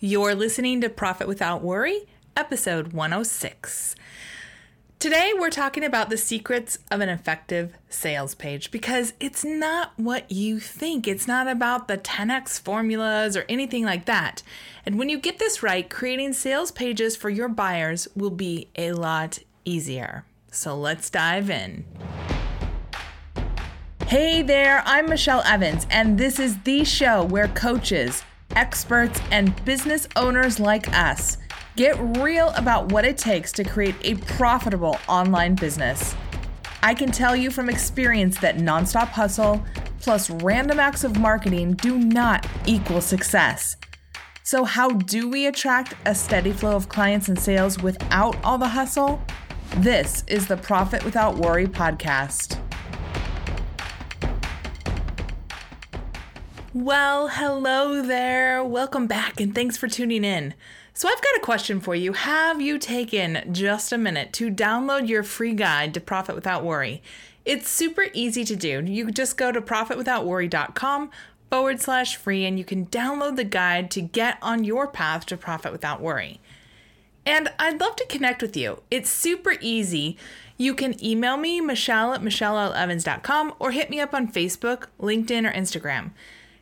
You're listening to Profit Without Worry, episode 106. Today, we're talking about the secrets of an effective sales page because it's not what you think. It's not about the 10x formulas or anything like that. And when you get this right, creating sales pages for your buyers will be a lot easier. So let's dive in. Hey there, I'm Michelle Evans, and this is the show where coaches, experts, and business owners like us get real about what it takes to create a profitable online business. I can tell you from experience that nonstop hustle plus random acts of marketing do not equal success. So, how do we attract a steady flow of clients and sales without all the hustle? This is the Profit Without Worry podcast. Well, hello there. Welcome back and thanks for tuning in. So, I've got a question for you. Have you taken just a minute to download your free guide to Profit Without Worry? It's super easy to do. You just go to profitwithoutworry.com forward slash free and you can download the guide to get on your path to profit without worry. And I'd love to connect with you. It's super easy. You can email me, Michelle at MichelleLEvans.com, or hit me up on Facebook, LinkedIn, or Instagram.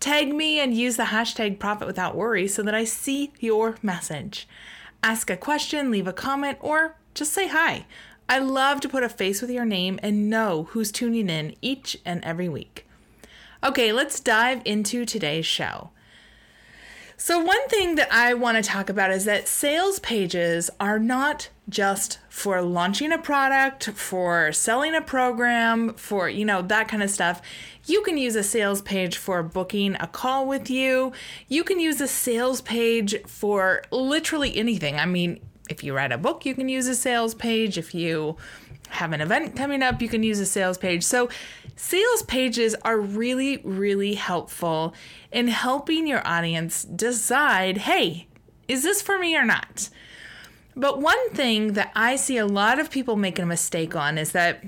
Tag me and use the hashtag profit without worry so that I see your message. Ask a question, leave a comment, or just say hi. I love to put a face with your name and know who's tuning in each and every week. Okay, let's dive into today's show. So, one thing that I want to talk about is that sales pages are not just for launching a product, for selling a program, for, you know, that kind of stuff. You can use a sales page for booking a call with you. You can use a sales page for literally anything. I mean, if you write a book, you can use a sales page. If you have an event coming up, you can use a sales page. So, sales pages are really, really helpful in helping your audience decide hey, is this for me or not? But one thing that I see a lot of people making a mistake on is that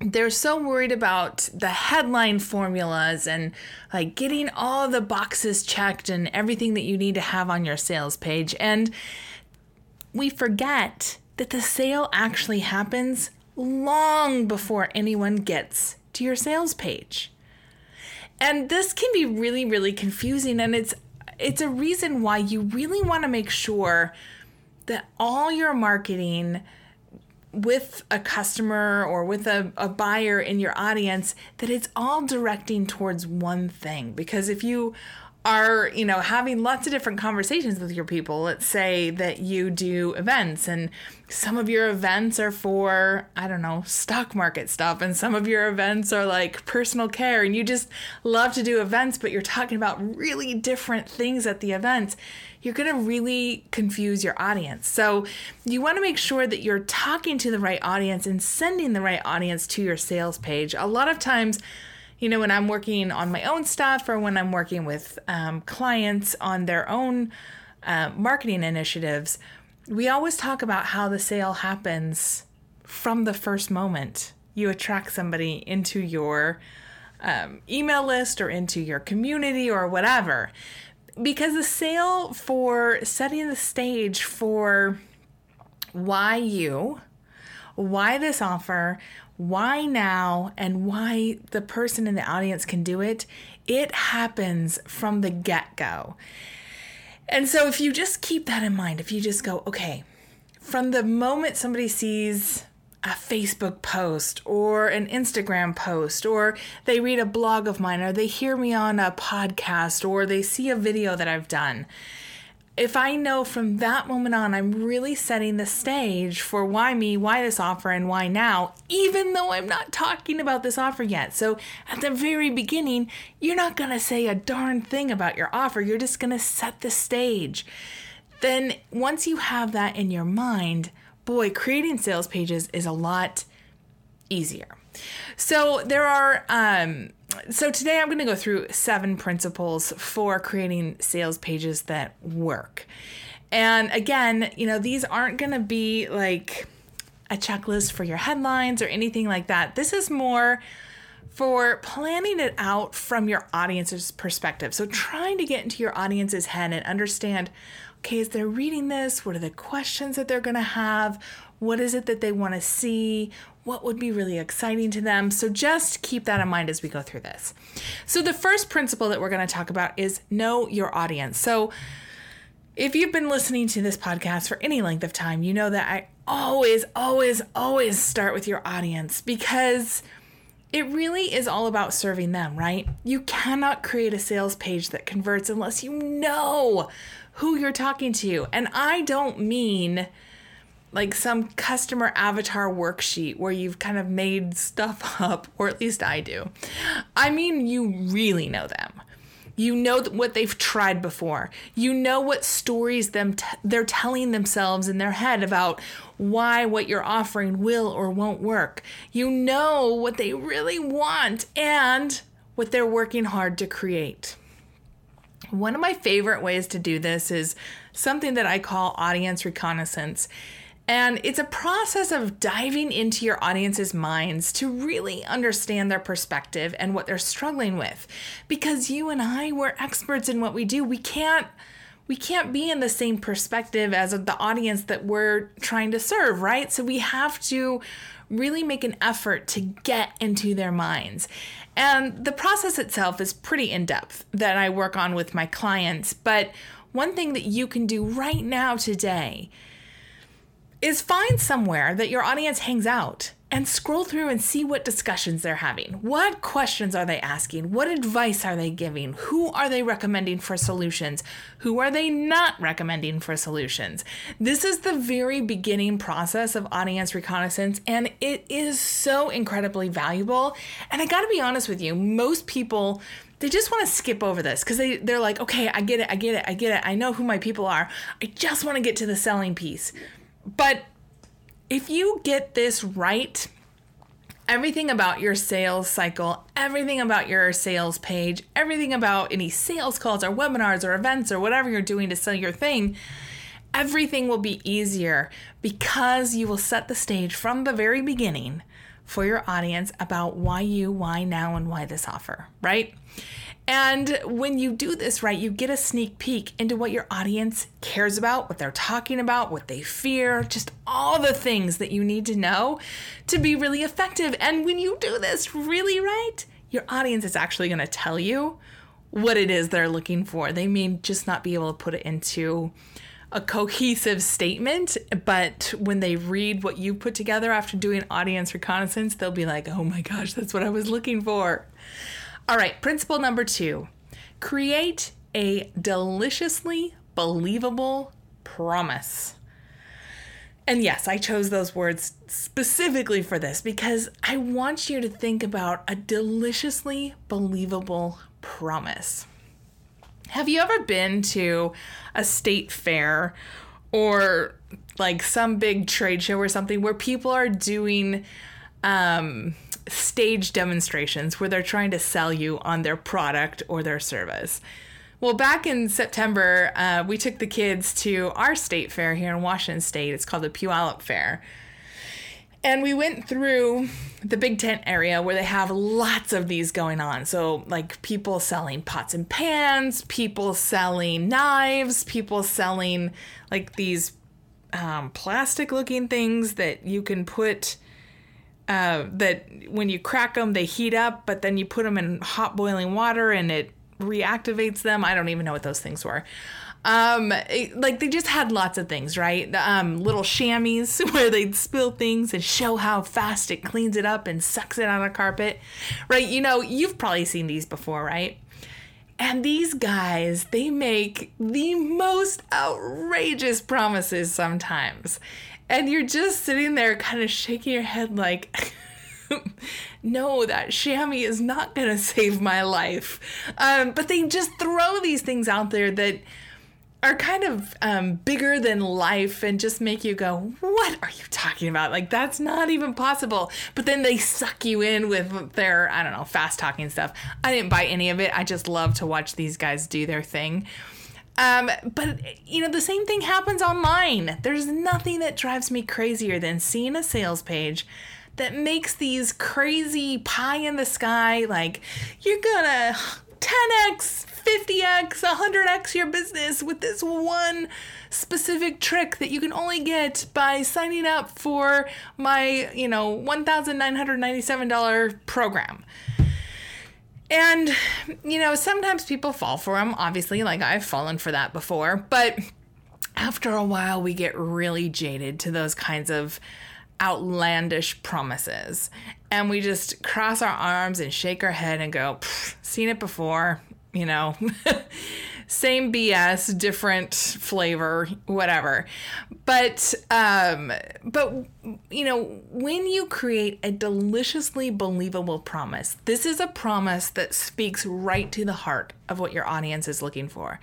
they're so worried about the headline formulas and like getting all the boxes checked and everything that you need to have on your sales page. And we forget that the sale actually happens long before anyone gets to your sales page. And this can be really really confusing and it's it's a reason why you really want to make sure that all your marketing with a customer or with a, a buyer in your audience that it's all directing towards one thing. Because if you are you know having lots of different conversations with your people. Let's say that you do events and some of your events are for i don't know stock market stuff. And some of your events are like personal care and you just love to do events but you're talking about really different things at the events you're going to really confuse your audience. So you want to make sure that you're talking to the right audience and sending the right audience to your sales page. A lot of times you know, when I'm working on my own stuff or when I'm working with um, clients on their own uh, marketing initiatives, we always talk about how the sale happens from the first moment you attract somebody into your um, email list or into your community or whatever. Because the sale for setting the stage for why you, why this offer, why now and why the person in the audience can do it, it happens from the get go. And so if you just keep that in mind, if you just go, okay, from the moment somebody sees a Facebook post or an Instagram post, or they read a blog of mine, or they hear me on a podcast, or they see a video that I've done, if I know from that moment on, I'm really setting the stage for why me, why this offer, and why now, even though I'm not talking about this offer yet. So at the very beginning, you're not going to say a darn thing about your offer. You're just going to set the stage. Then once you have that in your mind, boy, creating sales pages is a lot easier. So there are, um, so today I'm going to go through seven principles for creating sales pages that work. And again, you know, these aren't going to be like a checklist for your headlines or anything like that. This is more for planning it out from your audience's perspective. So, trying to get into your audience's head and understand okay, as they're reading this, what are the questions that they're going to have? What is it that they want to see? What would be really exciting to them? So, just keep that in mind as we go through this. So, the first principle that we're going to talk about is know your audience. So, if you've been listening to this podcast for any length of time, you know that I always, always, always start with your audience because it really is all about serving them, right? You cannot create a sales page that converts unless you know who you're talking to. And I don't mean like some customer avatar worksheet where you've kind of made stuff up, or at least I do. I mean, you really know them. You know what they've tried before. You know what stories them t- they're telling themselves in their head about why what you're offering will or won't work. You know what they really want and what they're working hard to create. One of my favorite ways to do this is something that I call audience reconnaissance. And it's a process of diving into your audience's minds to really understand their perspective and what they're struggling with. Because you and I, we're experts in what we do. We can't we can't be in the same perspective as the audience that we're trying to serve, right? So we have to really make an effort to get into their minds. And the process itself is pretty in depth that I work on with my clients. But one thing that you can do right now today is find somewhere that your audience hangs out and scroll through and see what discussions they're having. What questions are they asking? What advice are they giving? Who are they recommending for solutions? Who are they not recommending for solutions? This is the very beginning process of audience reconnaissance, and it is so incredibly valuable. And I gotta be honest with you, most people they just want to skip over this because they, they're like, okay, I get it, I get it, I get it. I know who my people are. I just want to get to the selling piece. But if you get this right, everything about your sales cycle, everything about your sales page, everything about any sales calls or webinars or events or whatever you're doing to sell your thing, everything will be easier because you will set the stage from the very beginning for your audience about why you, why now, and why this offer, right? And when you do this right, you get a sneak peek into what your audience cares about, what they're talking about, what they fear, just all the things that you need to know to be really effective. And when you do this really right, your audience is actually going to tell you what it is they're looking for. They may just not be able to put it into a cohesive statement, but when they read what you put together after doing audience reconnaissance, they'll be like, oh my gosh, that's what I was looking for. All right, principle number two create a deliciously believable promise. And yes, I chose those words specifically for this because I want you to think about a deliciously believable promise. Have you ever been to a state fair or like some big trade show or something where people are doing um, stage demonstrations where they're trying to sell you on their product or their service. Well, back in September, uh, we took the kids to our state fair here in Washington State. It's called the Puyallup Fair. And we went through the big tent area where they have lots of these going on. So, like people selling pots and pans, people selling knives, people selling like these um, plastic looking things that you can put uh, that when you crack them, they heat up, but then you put them in hot boiling water and it reactivates them. I don't even know what those things were. Um, it, like they just had lots of things, right? Um, little chamois where they'd spill things and show how fast it cleans it up and sucks it on a carpet, right? You know, you've probably seen these before, right? And these guys, they make the most outrageous promises sometimes. And you're just sitting there kind of shaking your head like, no, that chamois is not going to save my life. Um, but they just throw these things out there that are kind of um, bigger than life and just make you go, What are you talking about? Like, that's not even possible. But then they suck you in with their, I don't know, fast talking stuff. I didn't buy any of it. I just love to watch these guys do their thing. Um, but you know, the same thing happens online. There's nothing that drives me crazier than seeing a sales page that makes these crazy pie in the sky, like, you're gonna 10x, 50x, 100x your business with this one specific trick that you can only get by signing up for my, you know, $1,997 program. And, you know, sometimes people fall for them, obviously, like I've fallen for that before, but after a while, we get really jaded to those kinds of outlandish promises. And we just cross our arms and shake our head and go, seen it before, you know. same BS, different flavor, whatever. But um but you know, when you create a deliciously believable promise, this is a promise that speaks right to the heart of what your audience is looking for.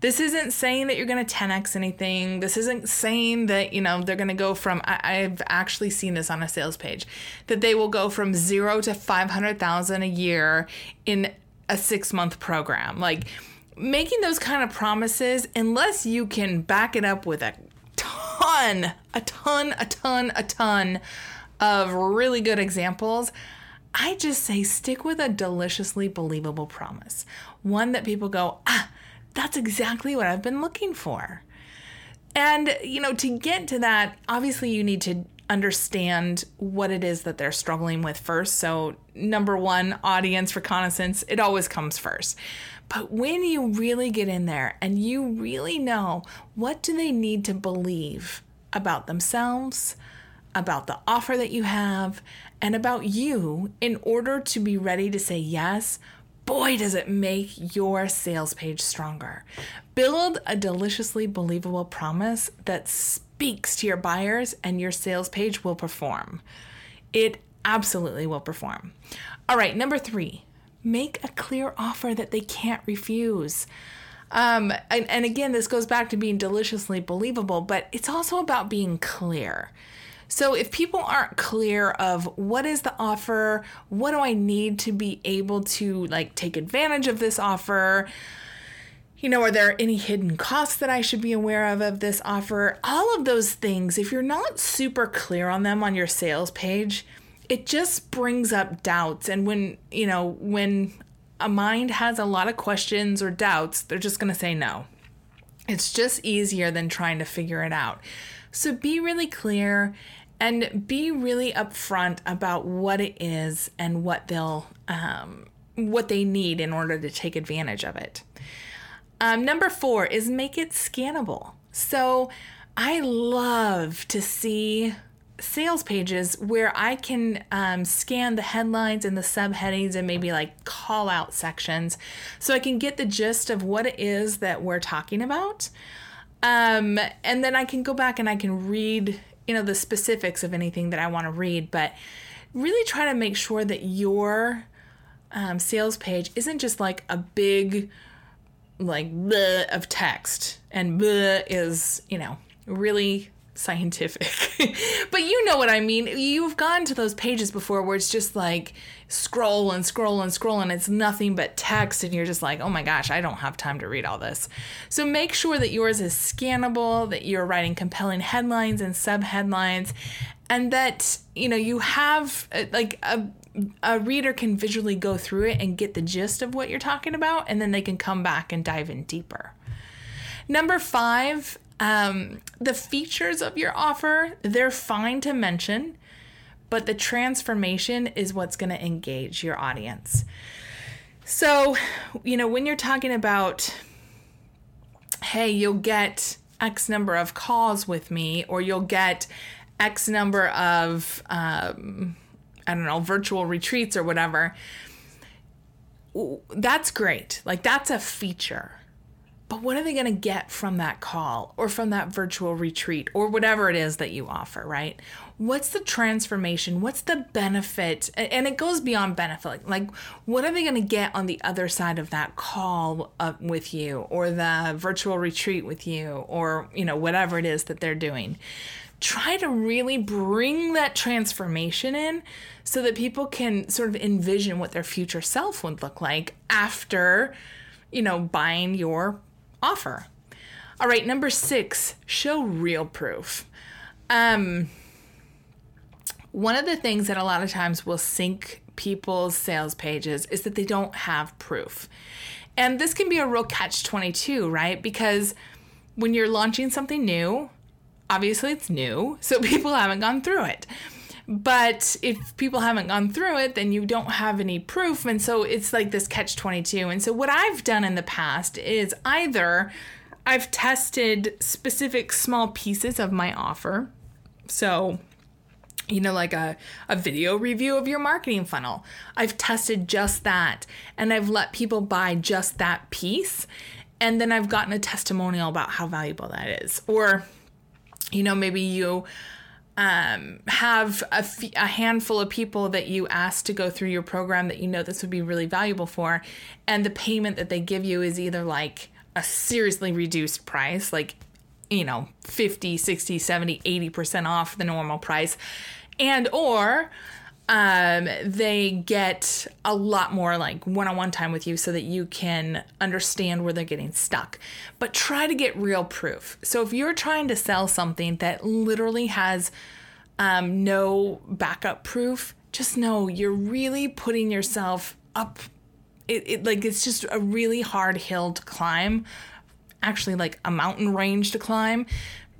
This isn't saying that you're going to 10x anything. This isn't saying that, you know, they're going to go from I, I've actually seen this on a sales page that they will go from 0 to 500,000 a year in a 6 month program. Like making those kind of promises, unless you can back it up with a ton, a ton, a ton, a ton of really good examples, I just say stick with a deliciously believable promise. One that people go, ah, that's exactly what I've been looking for. And, you know, to get to that, obviously you need to understand what it is that they're struggling with first. So, number one, audience reconnaissance, it always comes first. But when you really get in there and you really know what do they need to believe about themselves, about the offer that you have, and about you in order to be ready to say yes, boy, does it make your sales page stronger. Build a deliciously believable promise that speaks to your buyers, and your sales page will perform. It absolutely will perform. All right, number three, make a clear offer that they can't refuse. Um, and, and again, this goes back to being deliciously believable, but it's also about being clear. So if people aren't clear of what is the offer, what do I need to be able to like take advantage of this offer? You know, are there any hidden costs that I should be aware of of this offer? All of those things, if you're not super clear on them on your sales page, it just brings up doubts. And when, you know, when a mind has a lot of questions or doubts, they're just going to say no. It's just easier than trying to figure it out. So be really clear and be really upfront about what it is and what they'll um, what they need in order to take advantage of it. Um, number four is make it scannable. So I love to see sales pages where I can um, scan the headlines and the subheadings and maybe like call out sections so I can get the gist of what it is that we're talking about. Um, and then I can go back and I can read, you know, the specifics of anything that I want to read, but really try to make sure that your um, sales page isn't just like a big, like, of text and is, you know, really scientific. but you know what I mean. You've gone to those pages before where it's just like scroll and scroll and scroll and it's nothing but text and you're just like, "Oh my gosh, I don't have time to read all this." So make sure that yours is scannable, that you're writing compelling headlines and subheadlines and that, you know, you have uh, like a a reader can visually go through it and get the gist of what you're talking about and then they can come back and dive in deeper. Number 5, um, the features of your offer, they're fine to mention, but the transformation is what's going to engage your audience. So, you know, when you're talking about, hey, you'll get X number of calls with me, or you'll get X number of, um, I don't know, virtual retreats or whatever, that's great. Like, that's a feature. But what are they going to get from that call or from that virtual retreat or whatever it is that you offer, right? What's the transformation? What's the benefit? And it goes beyond benefit. Like, what are they going to get on the other side of that call uh, with you or the virtual retreat with you or, you know, whatever it is that they're doing? Try to really bring that transformation in so that people can sort of envision what their future self would look like after, you know, buying your offer. All right, number six, show real proof. Um, one of the things that a lot of times will sink people's sales pages is that they don't have proof. And this can be a real catch 22, right? Because when you're launching something new, obviously it's new, so people haven't gone through it. But if people haven't gone through it, then you don't have any proof. And so it's like this catch 22. And so what I've done in the past is either I've tested specific small pieces of my offer. So, you know, like a, a video review of your marketing funnel. I've tested just that and I've let people buy just that piece. And then I've gotten a testimonial about how valuable that is. Or, you know, maybe you um, have a, f- a handful of people that you ask to go through your program that you know this would be really valuable for, and the payment that they give you is either like a seriously reduced price, like, you know, 50, 60, 70, 80% off the normal price, and or um, they get a lot more like one on one time with you so that you can understand where they're getting stuck. But try to get real proof. So if you're trying to sell something that literally has um, no backup proof, just know you're really putting yourself up. It, it like it's just a really hard hill to climb, actually like a mountain range to climb,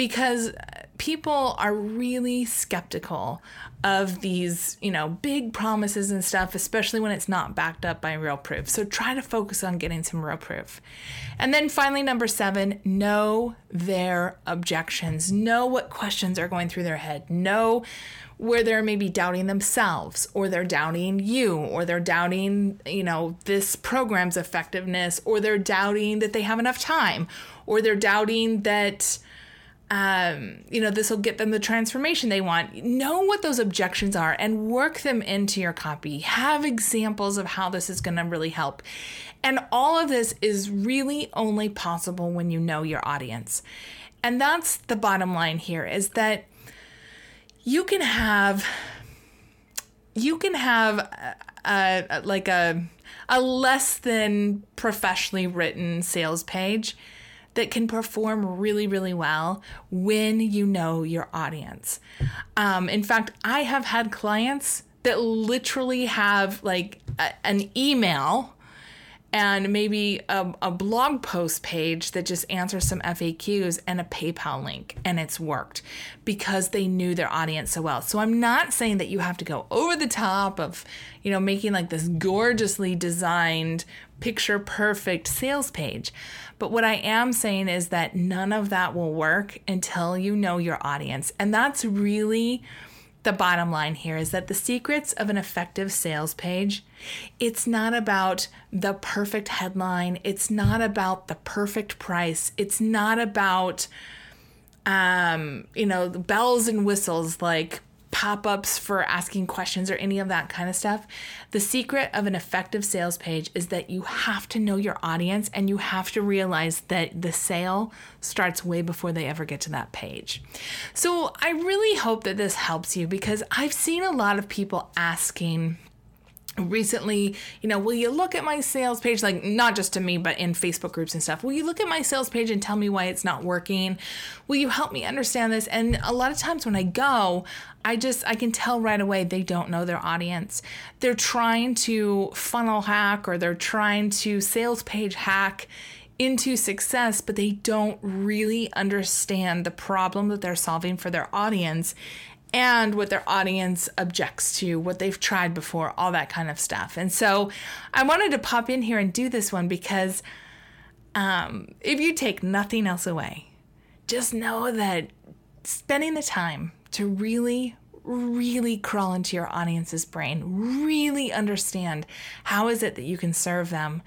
because people are really skeptical of these, you know, big promises and stuff, especially when it's not backed up by real proof. So try to focus on getting some real proof. And then finally, number seven, know their objections. Know what questions are going through their head. Know where they're maybe doubting themselves or they're doubting you or they're doubting, you know, this program's effectiveness or they're doubting that they have enough time or they're doubting that um, you know, this will get them the transformation they want. Know what those objections are and work them into your copy. Have examples of how this is going to really help. And all of this is really only possible when you know your audience. And that's the bottom line here is that you can have you can have a, a, like a a less than professionally written sales page that can perform really, really well when you know your audience. Um, in fact, I have had clients that literally have like a, an email and maybe a, a, blog post page that just answers some FAQs and a PayPal link, and it's worked because they knew their audience so well. So I'm not saying that you have to go over the top of, you know, making like this gorgeously designed, picture perfect sales page. But what I am saying is that none of that will work until you know your audience. And that's really the bottom line here is that the secrets of an effective sales page it's not about the perfect headline it's not about the perfect price it's not about um you know bells and whistles like pop ups for asking questions or any of that kind of stuff. The secret of an effective sales page is that you have to know your audience and you have to realize that the sale starts way before they ever get to that page. So I really hope that this helps you because I've seen a lot of people asking recently, you know, will you look at my sales page, like not just to me, but in Facebook groups and stuff? Will you look at my sales page and tell me why it's not working? Will you help me understand this? And a lot of times when I go, I just, I can tell right away they don't know their audience. They're trying to funnel hack or they're trying to sales page hack into success, but they don't really understand the problem that they're solving for their audience and what their audience objects to, what they've tried before, all that kind of stuff. And so I wanted to pop in here and do this one because um, if you take nothing else away, just know that spending the time to really, really crawl into your audience's brain, really understand how is it that you can serve them,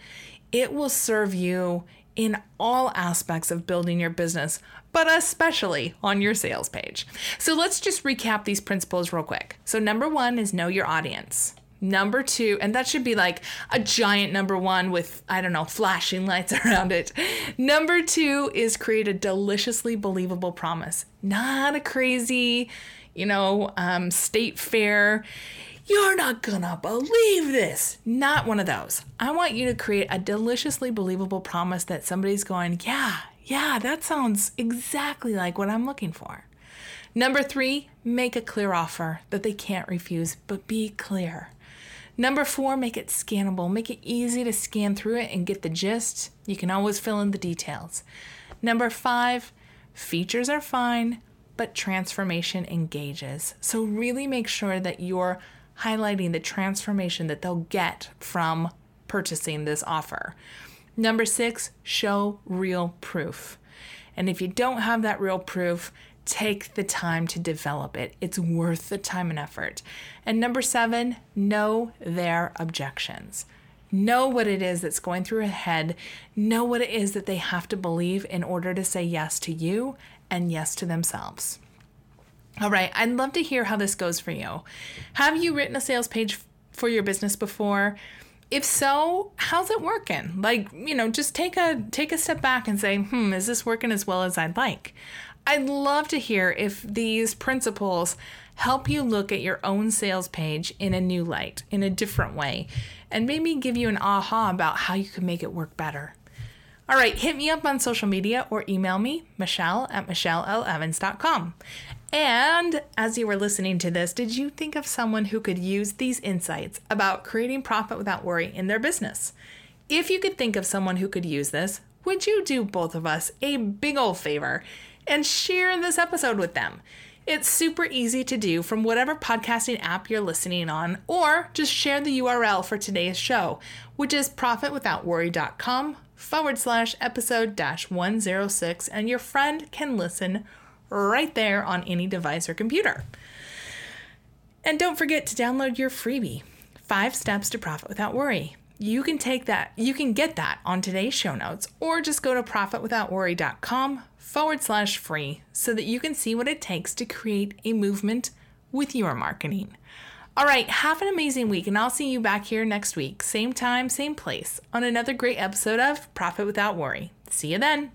it will serve you in all aspects of building your business, but especially on your sales page. So let's just recap these principles real quick. So, number one is know your audience. Number two, and that should be like a giant number one with, I don't know, flashing lights around it. Number two is create a deliciously believable promise, not a crazy, you know, um, state fair you're not gonna believe this. Not one of those. I want you to create a deliciously believable promise that somebody's going, yeah, yeah, that sounds exactly like what I'm looking for. Number three, make a clear offer that they can't refuse, but be clear. Number four, make it scannable. Make it easy to scan through it and get the gist. You can always fill in the details. Number five, features are fine, but transformation engages. So, really make sure that you're highlighting the transformation that they'll get from purchasing this offer. Number six, show real proof. And if you don't have that real proof, take the time to develop it. It's worth the time and effort. And number seven, know their objections. Know what it is that's going through a head. Know what it is that they have to believe in order to say yes to you and yes to themselves. All right, I'd love to hear how this goes for you. Have you written a sales page for your business before? If so, how's it working? Like, you know, just take a take a step back and say, "Hmm, is this working as well as I'd like?" I'd love to hear if these principles help you look at your own sales page in a new light, in a different way, and maybe give you an aha about how you can make it work better. All right, hit me up on social media or email me, Michelle at MichelleLEvans.com. And as you were listening to this, did you think of someone who could use these insights about creating profit without worry in their business? If you could think of someone who could use this, would you do both of us a big old favor and share this episode with them? It's super easy to do from whatever podcasting app you're listening on, or just share the URL for today's show, which is profitwithoutworry.com forward slash episode dash 106, and your friend can listen right there on any device or computer. And don't forget to download your freebie, Five Steps to Profit Without Worry. You can take that, you can get that on today's show notes, or just go to profitwithoutworry.com forward slash free so that you can see what it takes to create a movement with your marketing. All right, have an amazing week, and I'll see you back here next week, same time, same place, on another great episode of Profit Without Worry. See you then.